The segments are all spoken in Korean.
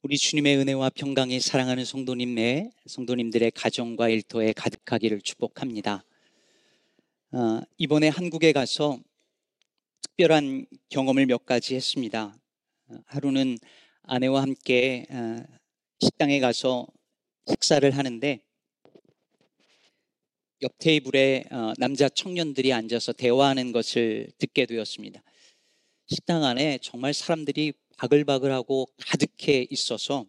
우리 주님의 은혜와 평강이 사랑하는 성도님의 성도님들의 가정과 일터에 가득하기를 축복합니다. 어, 이번에 한국에 가서 특별한 경험을 몇 가지 했습니다. 어, 하루는 아내와 함께 어, 식당에 가서 식사를 하는데 옆 테이블에 어, 남자 청년들이 앉아서 대화하는 것을 듣게 되었습니다. 식당 안에 정말 사람들이 바글바글하고 가득해 있어서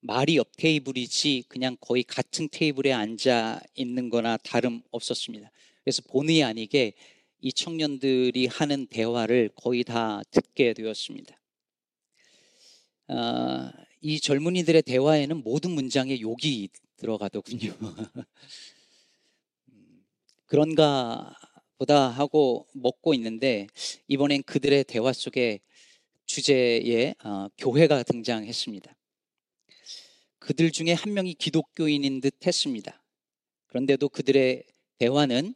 말이 옆 테이블이지 그냥 거의 같은 테이블에 앉아 있는 거나 다름 없었습니다. 그래서 본의 아니게 이 청년들이 하는 대화를 거의 다 듣게 되었습니다. 어, 이 젊은이들의 대화에는 모든 문장에 욕이 들어가더군요. 그런가 보다 하고 먹고 있는데 이번엔 그들의 대화 속에 주제에 어, 교회가 등장했습니다. 그들 중에 한 명이 기독교인인 듯 했습니다. 그런데도 그들의 대화는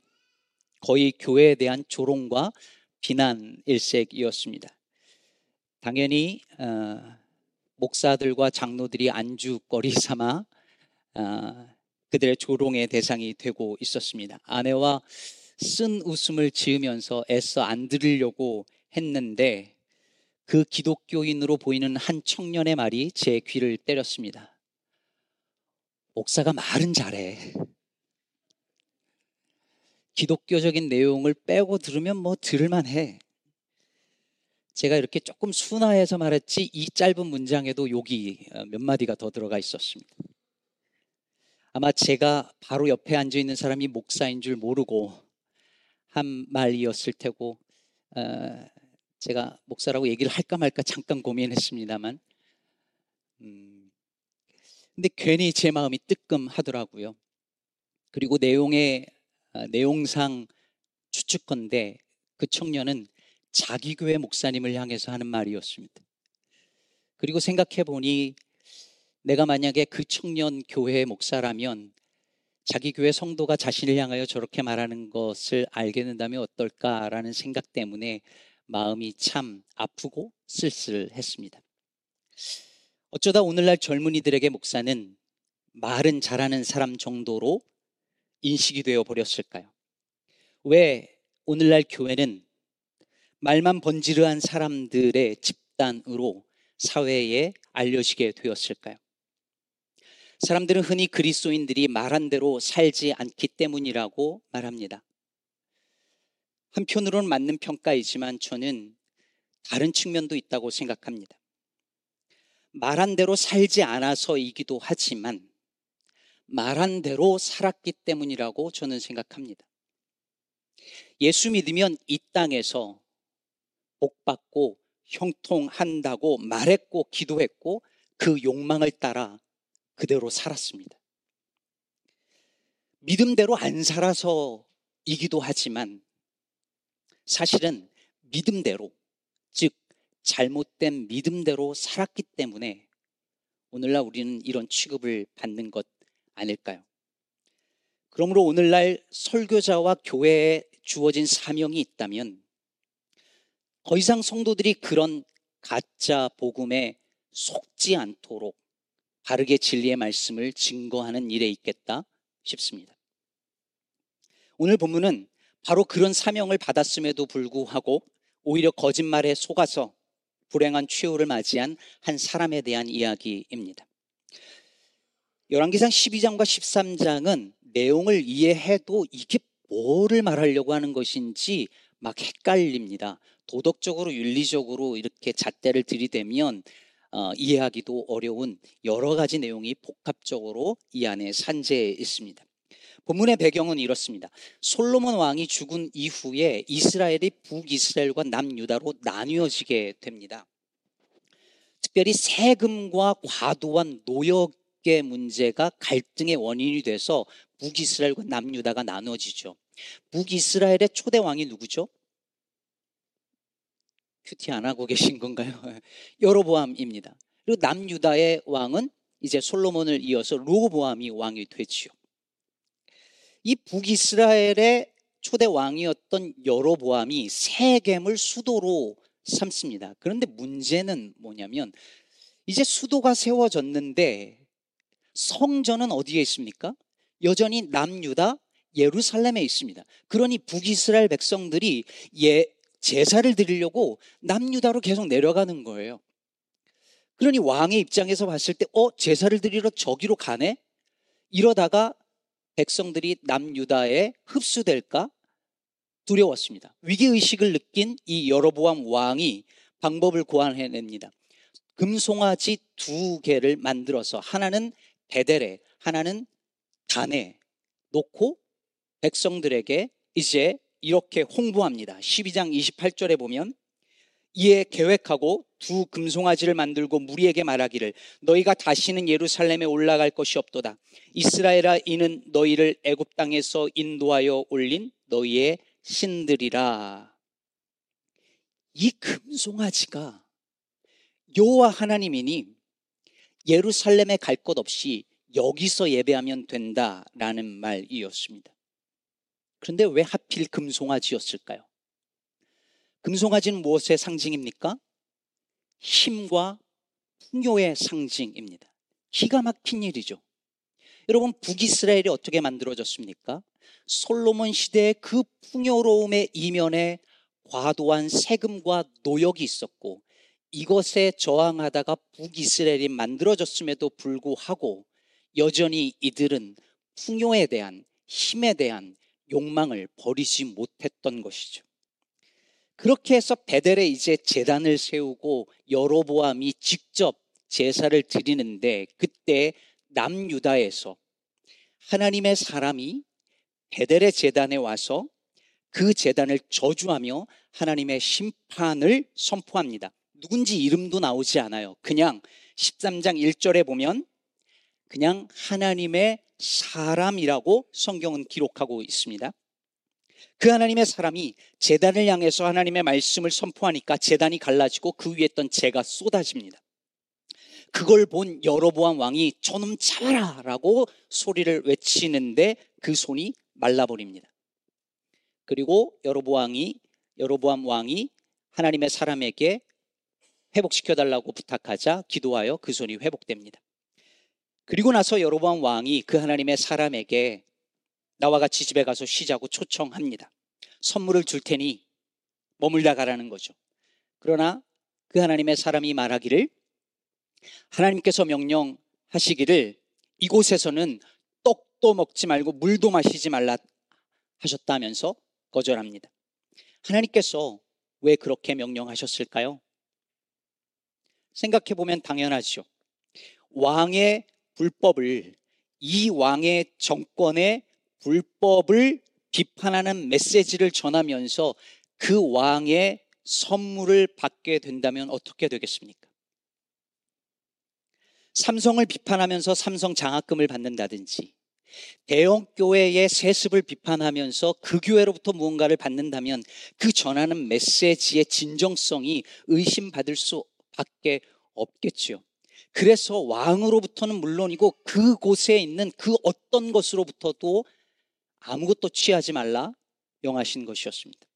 거의 교회에 대한 조롱과 비난 일색이었습니다. 당연히 어, 목사들과 장로들이 안주거리 삼아 어, 그들의 조롱의 대상이 되고 있었습니다. 아내와 쓴 웃음을 지으면서 애써 안 들으려고 했는데 그 기독교인으로 보이는 한 청년의 말이 제 귀를 때렸습니다. 목사가 말은 잘해. 기독교적인 내용을 빼고 들으면 뭐 들을만 해. 제가 이렇게 조금 순화해서 말했지 이 짧은 문장에도 욕이 몇 마디가 더 들어가 있었습니다. 아마 제가 바로 옆에 앉아 있는 사람이 목사인 줄 모르고 한 말이었을 테고 어, 제가 목사라고 얘기를 할까 말까 잠깐 고민했습니다만 음, 근데 괜히 제 마음이 뜨끔하더라고요. 그리고 내용의 어, 내용상 추측건데 그 청년은 자기 교회 목사님을 향해서 하는 말이었습니다. 그리고 생각해 보니 내가 만약에 그 청년 교회 목사라면 자기 교회 성도가 자신을 향하여 저렇게 말하는 것을 알게 된다면 어떨까라는 생각 때문에 마음이 참 아프고 쓸쓸했습니다. 어쩌다 오늘날 젊은이들에게 목사는 말은 잘하는 사람 정도로 인식이 되어 버렸을까요? 왜 오늘날 교회는 말만 번지르한 사람들의 집단으로 사회에 알려지게 되었을까요? 사람들은 흔히 그리스도인들이 말한 대로 살지 않기 때문이라고 말합니다. 한편으로는 맞는 평가이지만 저는 다른 측면도 있다고 생각합니다. 말한 대로 살지 않아서이기도 하지만 말한 대로 살았기 때문이라고 저는 생각합니다. 예수 믿으면 이 땅에서 복 받고 형통한다고 말했고 기도했고 그 욕망을 따라 그대로 살았습니다. 믿음대로 안 살아서이기도 하지만 사실은 믿음대로, 즉, 잘못된 믿음대로 살았기 때문에 오늘날 우리는 이런 취급을 받는 것 아닐까요? 그러므로 오늘날 설교자와 교회에 주어진 사명이 있다면 더 이상 성도들이 그런 가짜 복음에 속지 않도록 바르게 진리의 말씀을 증거하는 일에 있겠다 싶습니다. 오늘 본문은 바로 그런 사명을 받았음에도 불구하고 오히려 거짓말에 속아서 불행한 최후를 맞이한 한 사람에 대한 이야기입니다. 열왕기상 12장과 13장은 내용을 이해해도 이게 뭐를 말하려고 하는 것인지 막 헷갈립니다. 도덕적으로 윤리적으로 이렇게 잣대를 들이대면 어, 이해하기도 어려운 여러 가지 내용이 복합적으로 이 안에 산재해 있습니다. 본문의 배경은 이렇습니다. 솔로몬 왕이 죽은 이후에 이스라엘이 북이스라엘과 남유다로 나뉘어지게 됩니다. 특별히 세금과 과도한 노역의 문제가 갈등의 원인이 돼서 북이스라엘과 남유다가 나눠지죠. 북이스라엘의 초대 왕이 누구죠? 큐티 안 하고 계신 건가요? 여로보암입니다. 그리고 남유다의 왕은 이제 솔로몬을 이어서 로보암이 왕이 되지요. 이 북이스라엘의 초대 왕이었던 여로보암이 세겜을 수도로 삼습니다. 그런데 문제는 뭐냐면 이제 수도가 세워졌는데 성전은 어디에 있습니까? 여전히 남유다 예루살렘에 있습니다. 그러니 북이스라엘 백성들이 예, 제사를 드리려고 남유다로 계속 내려가는 거예요. 그러니 왕의 입장에서 봤을 때, 어, 제사를 드리러 저기로 가네? 이러다가 백성들이 남유다에 흡수될까? 두려웠습니다. 위기의식을 느낀 이 여로보암 왕이 방법을 고안해냅니다. 금송아지 두 개를 만들어서 하나는 베델에, 하나는 단에 놓고 백성들에게 이제 이렇게 홍보합니다. 12장 28절에 보면 이에 계획하고 두 금송아지를 만들고 무리에게 말하기를 너희가 다시는 예루살렘에 올라갈 것이 없도다. 이스라엘아 이는 너희를 애굽 땅에서 인도하여 올린 너희의 신들이라. 이 금송아지가 여호와 하나님이니 예루살렘에 갈 것 없이 여기서 예배하면 된다라는 말이었습니다. 그런데 왜 하필 금송아지였을까요? 금송아지는 무엇의 상징입니까? 힘과 풍요의 상징입니다. 기가 막힌 일이죠. 여러분, 북이스라엘이 어떻게 만들어졌습니까? 솔로몬 시대의 그 풍요로움의 이면에 과도한 세금과 노역이 있었고 이것에 저항하다가 북이스라엘이 만들어졌음에도 불구하고 여전히 이들은 풍요에 대한 힘에 대한 욕망을 버리지 못했던 것이죠. 그렇게 해서 베델에 이제 재단을 세우고 여로보암이 직접 제사를 드리는데 그때 남유다에서 하나님의 사람이 베델의 재단에 와서 그 재단을 저주하며 하나님의 심판을 선포합니다. 누군지 이름도 나오지 않아요. 그냥 13장 1절에 보면 그냥 하나님의 사람이라고 성경은 기록하고 있습니다. 그 하나님의 사람이 재단을 향해서 하나님의 말씀을 선포하니까 재단이 갈라지고 그 위에 있던 재가 쏟아집니다. 그걸 본 여로보암 왕이 저놈 잡아라! 라고 소리를 외치는데 그 손이 말라버립니다. 그리고 여로보암이, 여로보암 왕이 하나님의 사람에게 회복시켜 달라고 부탁하자 기도하여 그 손이 회복됩니다. 그리고 나서 여로보암 왕이 그 하나님의 사람에게 나와 같이 집에 가서 쉬자고 초청합니다. 선물을 줄 테니 머물다 가라는 거죠. 그러나 그 하나님의 사람이 말하기를 하나님께서 명령하시기를 이곳에서는 떡도 먹지 말고 물도 마시지 말라 하셨다면서 거절합니다. 하나님께서 왜 그렇게 명령하셨을까요? 생각해 보면 당연하죠. 왕의 불법을 이 왕의 정권의 불법을 비판하는 메시지를 전하면서 그 왕의 선물을 받게 된다면 어떻게 되겠습니까? 삼성을 비판하면서 삼성 장학금을 받는다든지 대형 교회의 세습을 비판하면서 그 교회로부터 무언가를 받는다면 그 전하는 메시지의 진정성이 의심받을 수밖에 없겠지요. 그래서 왕으로부터는 물론이고 그곳에 있는 그 어떤 것으로부터도 아무것도 취하지 말라 명하신 것이었습니다.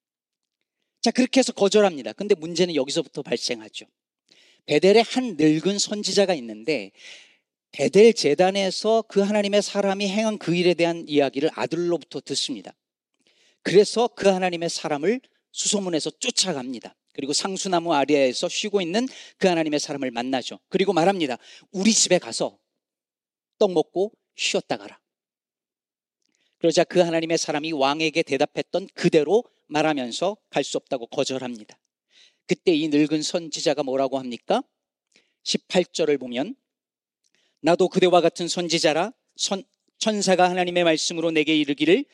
자, 그렇게 해서 거절합니다. 근데 문제는 여기서부터 발생하죠. 베델에 한 늙은 선지자가 있는데 베델 재단에서 그 하나님의 사람이 행한 그 일에 대한 이야기를 아들로부터 듣습니다. 그래서 그 하나님의 사람을 수소문에서 쫓아갑니다. 그리고 상수나무 아래에서 쉬고 있는 그 하나님의 사람을 만나죠. 그리고 말합니다. 우리 집에 가서 떡 먹고 쉬었다 가라. 그러자 그 하나님의 사람이 왕에게 대답했던 그대로 말하면서 갈 수 없다고 거절합니다. 그때 이 늙은 선지자가 뭐라고 합니까? 18절을 보면 나도 그대와 같은 선지자라 선, 천사가 하나님의 말씀으로 내게 이르기를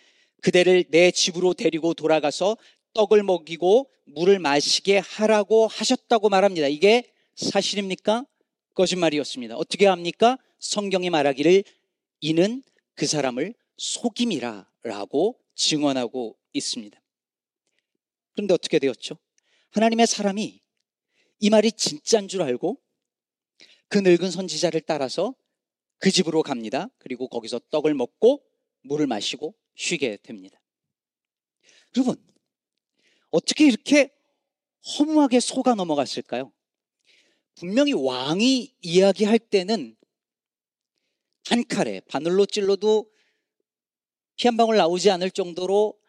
그대를 내 집으로 데리고 돌아가서 떡을 먹이고 물을 마시게 하라고 하셨다고 말합니다. 이게 사실입니까? 거짓말이었습니다. 어떻게 합니까? 성경이 말하기를 이는 그 사람을 속임이라 라고 증언하고 있습니다. 그런데 어떻게 되었죠? 하나님의 사람이 이 말이 진짜인 줄 알고 그 늙은 선지자를 따라서 그 집으로 갑니다. 그리고 거기서 떡을 먹고 물을 마시고 쉬게 됩니다. 여러분, 어떻게 이렇게 허무하게 속아 넘어갔을까요? 분명히 왕이 이야기할 때는 단칼에 바늘로 찔러도 피 한 방울 나오지 않을 정도로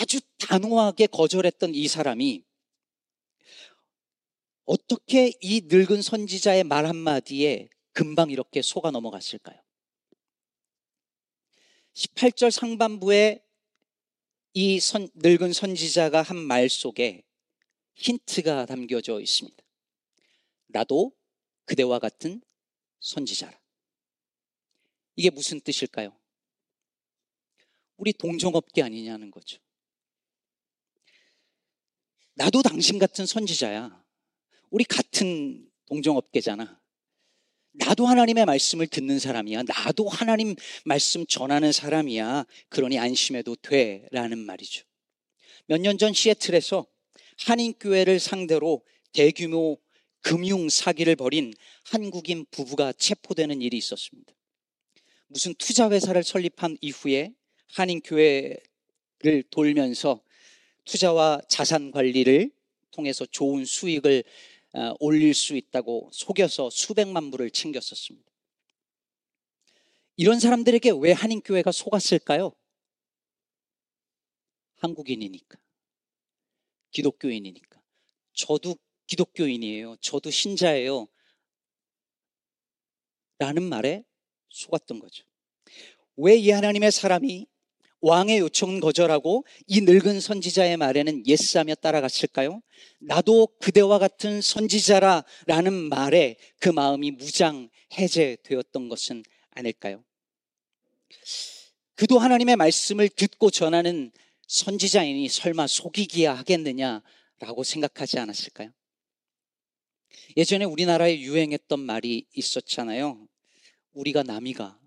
아주 단호하게 거절했던 이 사람이 어떻게 이 늙은 선지자의 말 한마디에 금방 이렇게 속아 넘어갔을까요? 18절 상반부에 이 선, 늙은 선지자가 한 말 속에 힌트가 담겨져 있습니다. 나도 그대와 같은 선지자라. 이게 무슨 뜻일까요? 우리 동종업계 아니냐는 거죠. 나도 당신 같은 선지자야. 우리 같은 동종업계잖아. 나도 하나님의 말씀을 듣는 사람이야. 나도 하나님 말씀 전하는 사람이야. 그러니 안심해도 돼. 라는 말이죠. 몇 년 전 시애틀에서 한인교회를 상대로 대규모 금융 사기를 벌인 한국인 부부가 체포되는 일이 있었습니다. 무슨 투자회사를 설립한 이후에 한인교회를 돌면서 투자와 자산 관리를 통해서 좋은 수익을 어, 올릴 수 있다고 속여서 수백만 불을 챙겼었습니다. 이런 사람들에게 왜 한인교회가 속았을까요? 한국인이니까. 기독교인이니까. 저도 기독교인이에요. 저도 신자예요. 라는 말에 속았던 거죠. 왜 이 하나님의 사람이 왕의 요청은 거절하고 이 늙은 선지자의 말에는 예스하며 따라갔을까요? 나도 그대와 같은 선지자라 라는 말에 그 마음이 무장 해제되었던 것은 아닐까요? 그도 하나님의 말씀을 듣고 전하는 선지자이니 설마 속이기야 하겠느냐라고 생각하지 않았을까요? 예전에 우리나라에 유행했던 말이 있었잖아요. 우리가 남이가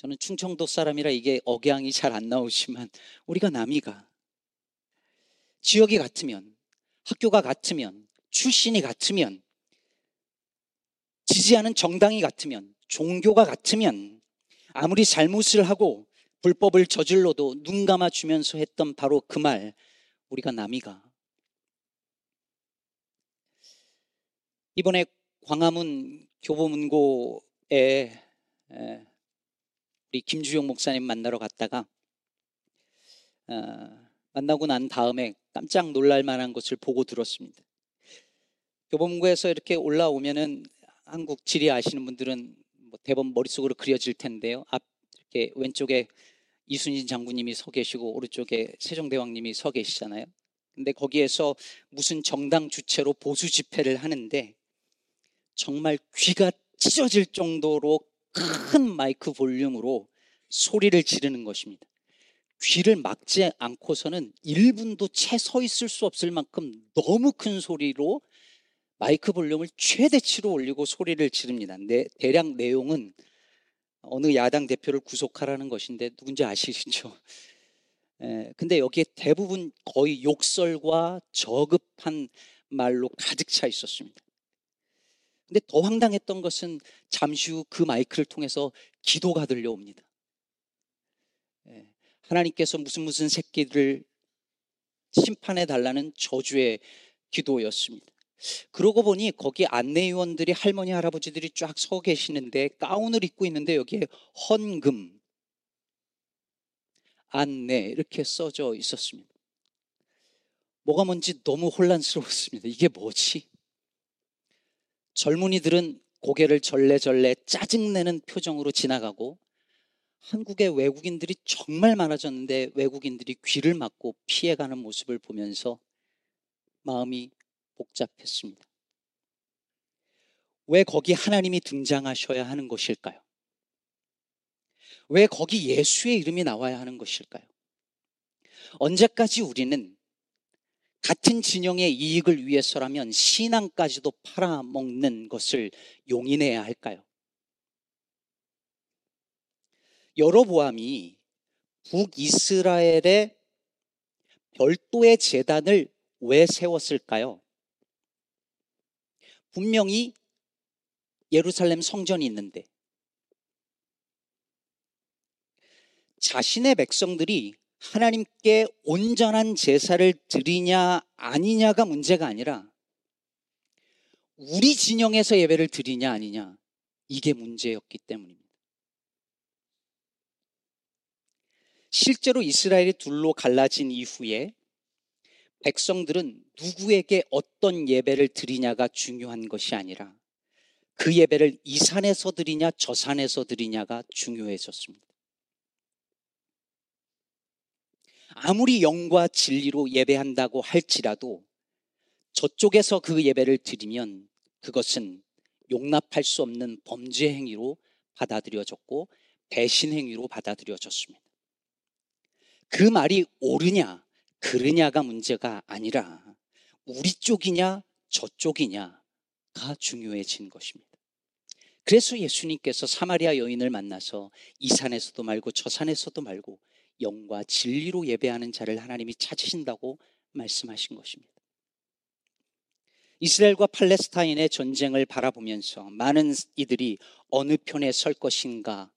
저는 충청도 사람이라 이게 억양이 잘 안 나오지만 우리가 남이가 지역이 같으면 학교가 같으면 출신이 같으면 지지하는 정당이 같으면 종교가 같으면 아무리 잘못을 하고 불법을 저질러도 눈 감아주면서 했던 바로 그 말 우리가 남이가. 이번에 광화문 교보문고에 우리 김주영 목사님 만나러 갔다가 어, 만나고 난 다음에 깜짝 놀랄 만한 것을 보고 들었습니다. 교보문고에서 이렇게 올라오면은 한국 지리 아시는 분들은 뭐 대본 머릿속으로 그려질 텐데요. 앞 이렇게 왼쪽에 이순신 장군님이 서 계시고 오른쪽에 세종대왕님이 서 계시잖아요. 근데 거기에서 무슨 정당 주체로 보수 집회를 하는데 정말 귀가 찢어질 정도로 큰 마이크 볼륨으로 소리를 지르는 것입니다. 귀를 막지 않고서는 1분도 채 서 있을 수 없을 만큼 너무 큰 소리로 마이크 볼륨을 최대치로 올리고 소리를 지릅니다. 내, 대략 내용은 어느 야당 대표를 구속하라는 것인데 누군지 아시죠? 에, 근데 여기에 대부분 거의 욕설과 저급한 말로 가득 차 있었습니다. 근데 더 황당했던 것은 잠시 후 그 마이크를 통해서 기도가 들려옵니다. 예, 하나님께서 무슨 무슨 새끼들을 심판해 달라는 저주의 기도였습니다. 그러고 보니 거기 안내위원들이 할머니 할아버지들이 쫙 서 계시는데 가운을 입고 있는데 여기에 헌금 안내 이렇게 써져 있었습니다. 뭐가 뭔지 너무 혼란스러웠습니다. 이게 뭐지? 젊은이들은 고개를 절레절레 짜증내는 표정으로 지나가고 한국의 외국인들이 정말 많아졌는데 외국인들이 귀를 막고 피해가는 모습을 보면서 마음이 복잡했습니다. 왜 거기 하나님이 등장하셔야 하는 것일까요? 왜 거기 예수의 이름이 나와야 하는 것일까요? 언제까지 우리는 같은 진영의 이익을 위해서라면 신앙까지도 팔아먹는 것을 용인해야 할까요? 여로보암이 북이스라엘의 별도의 재단을 왜 세웠을까요? 분명히 예루살렘 성전이 있는데 자신의 백성들이 하나님께 온전한 제사를 드리냐 아니냐가 문제가 아니라 우리 진영에서 예배를 드리냐 아니냐 이게 문제였기 때문입니다. 실제로 이스라엘이 둘로 갈라진 이후에 백성들은 누구에게 어떤 예배를 드리냐가 중요한 것이 아니라 그 예배를 이 산에서 드리냐 저 산에서 드리냐가 중요해졌습니다. 아무리 영과 진리로 예배한다고 할지라도 저쪽에서 그 예배를 드리면 그것은 용납할 수 없는 범죄 행위로 받아들여졌고 배신 행위로 받아들여졌습니다. 그 말이 옳으냐, 그르냐가 문제가 아니라 우리 쪽이냐, 저쪽이냐가 중요해진 것입니다. 그래서 예수님께서 사마리아 여인을 만나서 이 산에서도 말고 저 산에서도 말고 영과 진리로 예배하는 자를 하나님이 찾으신다고 말씀하신 것입니다. 이스라엘과 팔레스타인의 전쟁을 바라보면서 많은 이들이 어느 편에 설 것인가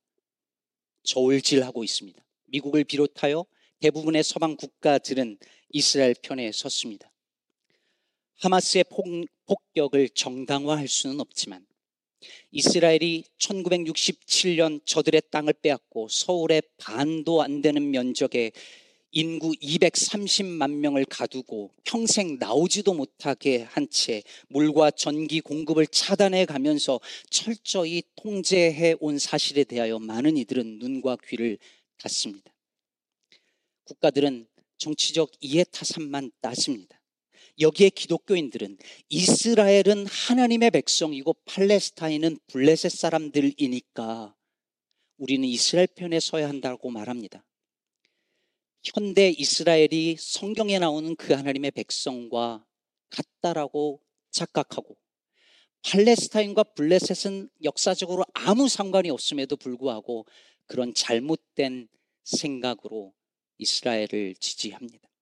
저울질하고 있습니다. 미국을 비롯하여 대부분의 서방 국가들은 이스라엘 편에 섰습니다. 하마스의 폭격을 정당화할 수는 없지만 이스라엘이 1967년 저들의 땅을 빼앗고 서울의 반도 안 되는 면적에 인구 230만 명을 가두고 평생 나오지도 못하게 한 채 물과 전기 공급을 차단해 가면서 철저히 통제해 온 사실에 대하여 많은 이들은 눈과 귀를 닫습니다. 국가들은 정치적 이해타산만 따집니다. 여기에 기독교인들은 이스라엘은 하나님의 백성이고 팔레스타인은 블레셋 사람들이니까 우리는 이스라엘 편에 서야 한다고 말합니다. 현대 이스라엘이 성경에 나오는 그 하나님의 백성과 같다라고 착각하고 팔레스타인과 블레셋은 역사적으로 아무 상관이 없음에도 불구하고 그런 잘못된 생각으로 이스라엘을 지지합니다.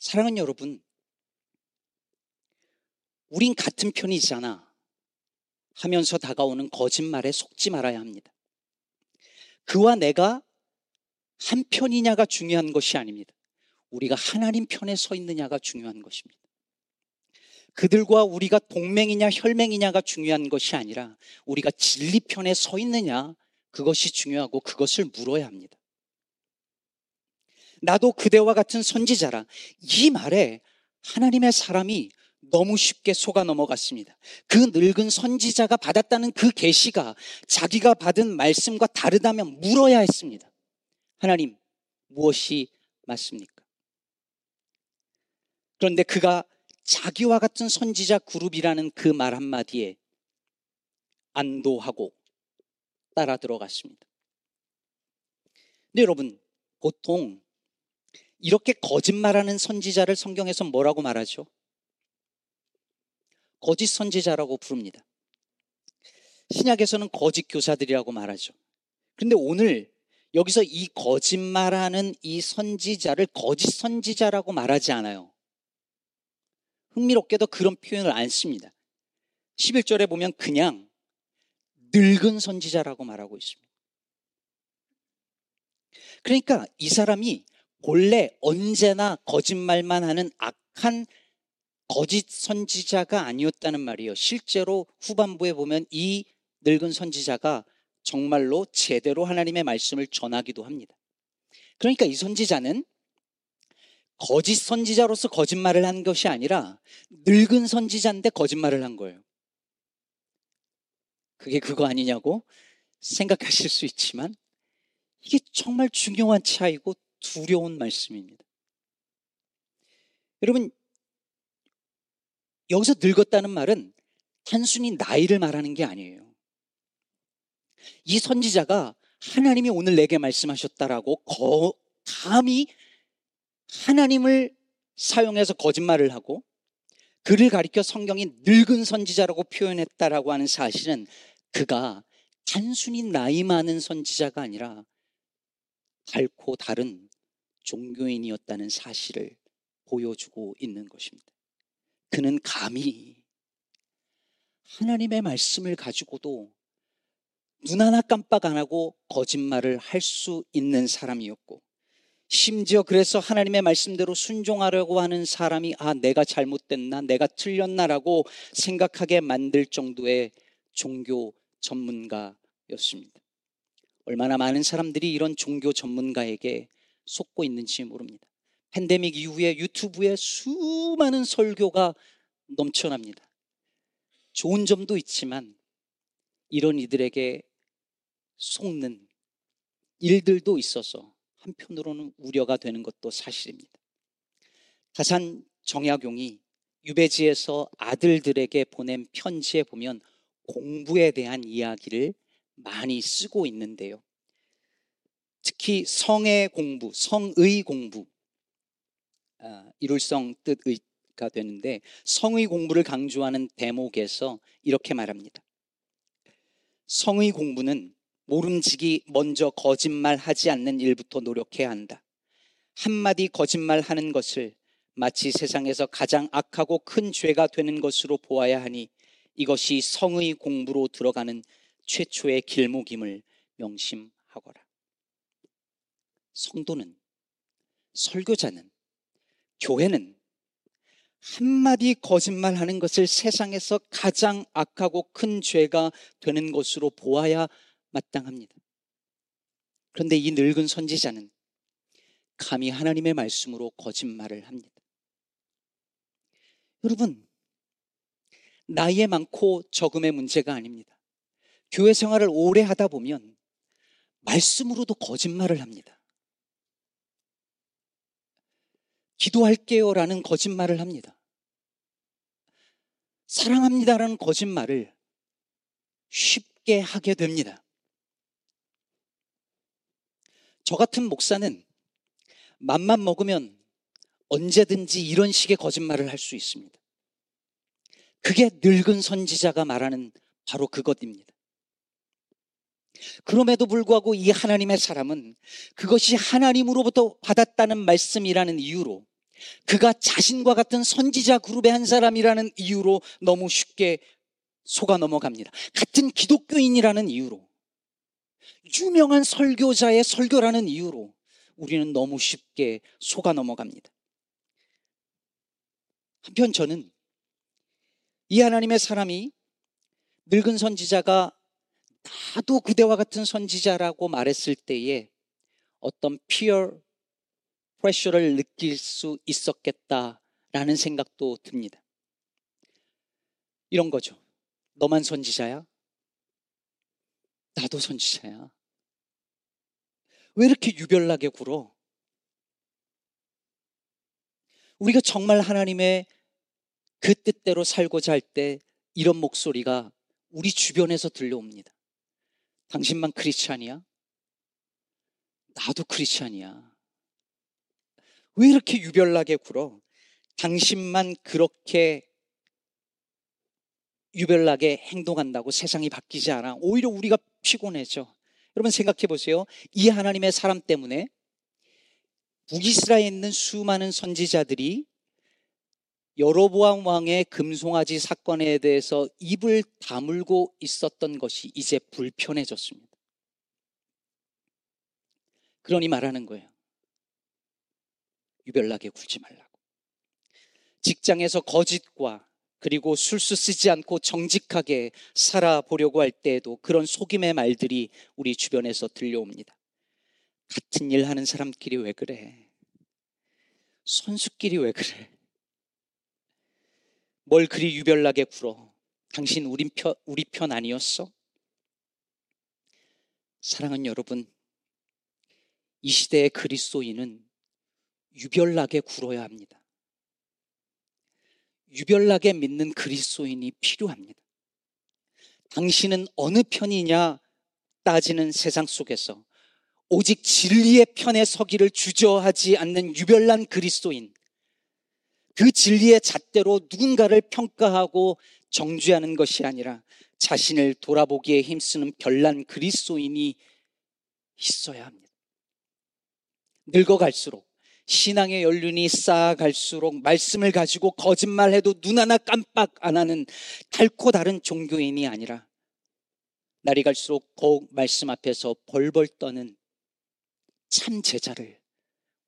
사랑하는 여러분, 우린 같은 편이잖아 하면서 다가오는 거짓말에 속지 말아야 합니다. 그와 내가 한 편이냐가 중요한 것이 아닙니다. 우리가 하나님 편에 서 있느냐가 중요한 것입니다. 그들과 우리가 동맹이냐 혈맹이냐가 중요한 것이 아니라 우리가 진리 편에 서 있느냐 그것이 중요하고 그것을 물어야 합니다. 나도 그대와 같은 선지자라. 이 말에 하나님의 사람이 너무 쉽게 속아 넘어갔습니다. 그 늙은 선지자가 받았다는 그 계시가 자기가 받은 말씀과 다르다면 물어야 했습니다. 하나님, 무엇이 맞습니까? 그런데 그가 자기와 같은 선지자 그룹이라는 그 말 한마디에 안도하고 따라 들어갔습니다. 근데 여러분, 보통 이렇게 거짓말하는 선지자를 성경에서 뭐라고 말하죠? 거짓 선지자라고 부릅니다. 신약에서는 거짓 교사들이라고 말하죠. 그런데 오늘 여기서 이 거짓말하는 이 선지자를 거짓 선지자라고 말하지 않아요. 흥미롭게도 그런 표현을 안 씁니다. 11절에 보면 그냥 늙은 선지자라고 말하고 있습니다. 그러니까 이 사람이 본래 언제나 거짓말만 하는 악한 거짓 선지자가 아니었다는 말이에요. 실제로 후반부에 보면 이 늙은 선지자가 정말로 제대로 하나님의 말씀을 전하기도 합니다. 그러니까 이 선지자는 거짓 선지자로서 거짓말을 한 것이 아니라 늙은 선지자인데 거짓말을 한 거예요. 그게 그거 아니냐고 생각하실 수 있지만 이게 정말 중요한 차이고 두려운 말씀입니다. 여러분, 여기서 늙었다는 말은 단순히 나이를 말하는 게 아니에요. 이 선지자가 하나님이 오늘 내게 말씀하셨다라고 거, 감히 하나님을 사용해서 거짓말을 하고 그를 가리켜 성경이 늙은 선지자라고 표현했다라고 하는 사실은 그가 단순히 나이 많은 선지자가 아니라 결코 다른 종교인이었다는 사실을 보여주고 있는 것입니다. 그는 감히 하나님의 말씀을 가지고도 눈 하나 깜빡 안 하고 거짓말을 할 수 있는 사람이었고 심지어 그래서 하나님의 말씀대로 순종하려고 하는 사람이 아, 내가 잘못됐나, 내가 틀렸나라고 생각하게 만들 정도의 종교 전문가였습니다. 얼마나 많은 사람들이 이런 종교 전문가에게 속고 있는지 모릅니다. 팬데믹 이후에 유튜브에 수많은 설교가 넘쳐납니다. 좋은 점도 있지만 이런 이들에게 속는 일들도 있어서 한편으로는 우려가 되는 것도 사실입니다. 다산 정약용이 유배지에서 아들들에게 보낸 편지에 보면 공부에 대한 이야기를 많이 쓰고 있는데요. 특히 성의 공부, 성의 공부, 아, 이룰성 뜻의가 되는데 성의 공부를 강조하는 대목에서 이렇게 말합니다. 성의 공부는 모름지기 먼저 거짓말하지 않는 일부터 노력해야 한다. 한마디 거짓말하는 것을 마치 세상에서 가장 악하고 큰 죄가 되는 것으로 보아야 하니 이것이 성의 공부로 들어가는 최초의 길목임을 명심하거라. 성도는, 설교자는, 교회는 한마디 거짓말 하는 것을 세상에서 가장 악하고 큰 죄가 되는 것으로 보아야 마땅합니다. 그런데 이 늙은 선지자는 감히 하나님의 말씀으로 거짓말을 합니다. 여러분, 나이에 많고 적음의 문제가 아닙니다. 교회 생활을 오래 하다 보면 말씀으로도 거짓말을 합니다. 기도할게요라는 거짓말을 합니다. 사랑합니다라는 거짓말을 쉽게 하게 됩니다. 저 같은 목사는 맘만 먹으면 언제든지 이런 식의 거짓말을 할 수 있습니다. 그게 늙은 선지자가 말하는 바로 그것입니다. 그럼에도 불구하고 이 하나님의 사람은 그것이 하나님으로부터 받았다는 말씀이라는 이유로 그가 자신과 같은 선지자 그룹의 한 사람이라는 이유로 너무 쉽게 속아 넘어갑니다. 같은 기독교인이라는 이유로 유명한 설교자의 설교라는 이유로 우리는 너무 쉽게 속아 넘어갑니다. 한편 저는 이 하나님의 사람이 늙은 선지자가 나도 그대와 같은 선지자라고 말했을 때에 어떤 피어 프레셔를 느낄 수 있었겠다라는 생각도 듭니다. 이런 거죠. 너만 선지자야? 나도 선지자야. 왜 이렇게 유별나게 굴어? 우리가 정말 하나님의 그 뜻대로 살고자 할 때 이런 목소리가 우리 주변에서 들려옵니다. 당신만 크리스찬이야? 나도 크리스찬이야. 왜 이렇게 유별나게 굴어? 당신만 그렇게 유별나게 행동한다고 세상이 바뀌지 않아. 오히려 우리가 피곤해져. 여러분 생각해 보세요. 이 하나님의 사람 때문에 북이스라엘에 있는 수많은 선지자들이 여로보암 왕의 금송아지 사건에 대해서 입을 다물고 있었던 것이 이제 불편해졌습니다. 그러니 말하는 거예요. 유별나게 굴지 말라고. 직장에서 거짓과 그리고 술수 쓰지 않고 정직하게 살아보려고 할 때에도 그런 속임의 말들이 우리 주변에서 들려옵니다. 같은 일 하는 사람끼리 왜 그래? 선수끼리 왜 그래? 뭘 그리 유별나게 굴어? 당신 우리 편, 우리 편 아니었어? 사랑하는 여러분, 이 시대의 그리스도인은 유별나게 굴어야 합니다. 유별나게 믿는 그리스도인이 필요합니다. 당신은 어느 편이냐 따지는 세상 속에서 오직 진리의 편에 서기를 주저하지 않는 유별난 그리스도인, 그 진리의 잣대로 누군가를 평가하고 정죄하는 것이 아니라 자신을 돌아보기에 힘쓰는 별난 그리스도인이 있어야 합니다. 늙어갈수록 신앙의 연륜이 쌓아갈수록 말씀을 가지고 거짓말해도 눈 하나 깜빡 안 하는 달코 다른 종교인이 아니라 날이 갈수록 더욱 말씀 앞에서 벌벌 떠는 참 제자를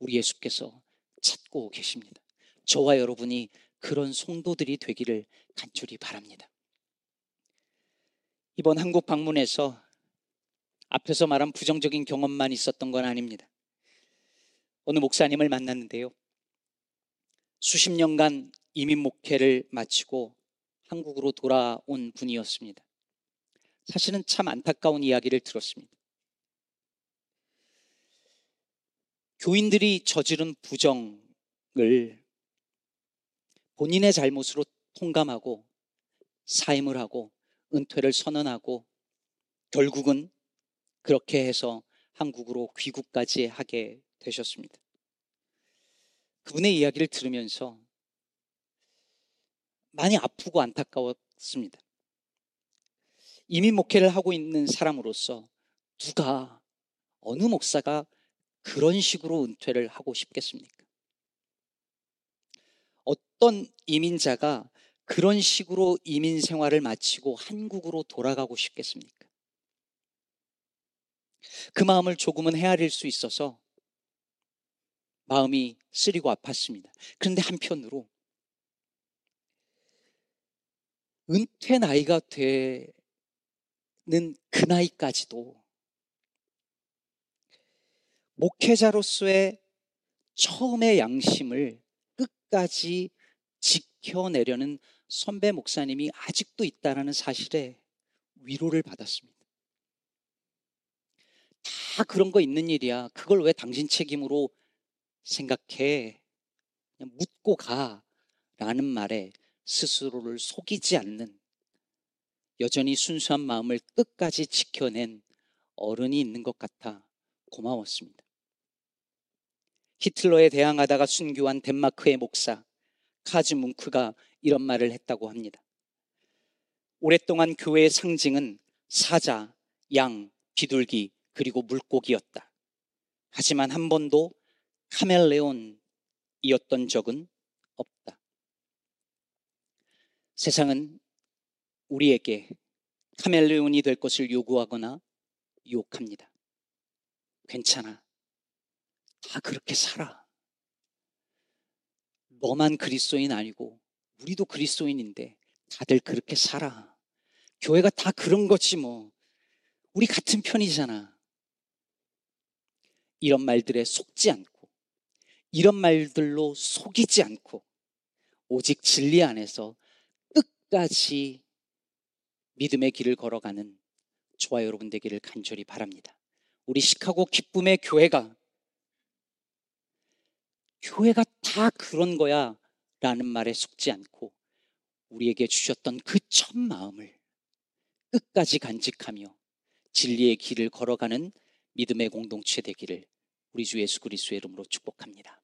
우리 예수께서 찾고 계십니다. 저와 여러분이 그런 성도들이 되기를 간절히 바랍니다. 이번 한국 방문에서 앞에서 말한 부정적인 경험만 있었던 건 아닙니다. 어느 목사님을 만났는데요. 수십 년간 이민 목회를 마치고 한국으로 돌아온 분이었습니다. 사실은 참 안타까운 이야기를 들었습니다. 교인들이 저지른 부정을 본인의 잘못으로 통감하고 사임을 하고 은퇴를 선언하고 결국은 그렇게 해서 한국으로 귀국까지 하게 되셨습니다. 그분의 이야기를 들으면서 많이 아프고 안타까웠습니다. 이민 목회를 하고 있는 사람으로서 누가 어느 목사가 그런 식으로 은퇴를 하고 싶겠습니까? 어떤 이민자가 그런 식으로 이민 생활을 마치고 한국으로 돌아가고 싶겠습니까? 그 마음을 조금은 헤아릴 수 있어서 마음이 쓰리고 아팠습니다. 그런데 한편으로 은퇴 나이가 되는 그 나이까지도 목회자로서의 처음의 양심을 끝까지 지켜내려는 선배 목사님이 아직도 있다는 사실에 위로를 받았습니다. 다 그런 거 있는 일이야. 그걸 왜 당신 책임으로 생각해? 그냥 묻고 가. 라는 말에 스스로를 속이지 않는 여전히 순수한 마음을 끝까지 지켜낸 어른이 있는 것 같아 고마웠습니다. 히틀러에 대항하다가 순교한 덴마크의 목사 카즈 뭉크가 이런 말을 했다고 합니다. 오랫동안 교회의 상징은 사자, 양, 비둘기, 그리고 물고기였다. 하지만 한 번도 카멜레온이었던 적은 없다. 세상은 우리에게 카멜레온이 될 것을 요구하거나 유혹합니다. 괜찮아. 다 그렇게 살아. 너만 그리스도인 아니고 우리도 그리스도인인데 다들 그렇게 살아. 교회가 다 그런 거지 뭐. 우리 같은 편이잖아. 이런 말들에 속지 않고 이런 말들로 속이지 않고 오직 진리 안에서 끝까지 믿음의 길을 걸어가는 저와 여러분 되기를 간절히 바랍니다. 우리 시카고 기쁨의 교회가 교회가 다 그런 거야 라는 말에 속지 않고 우리에게 주셨던 그 첫 마음을 끝까지 간직하며 진리의 길을 걸어가는 믿음의 공동체 되기를 우리 주 예수 그리스도의 이름으로 축복합니다.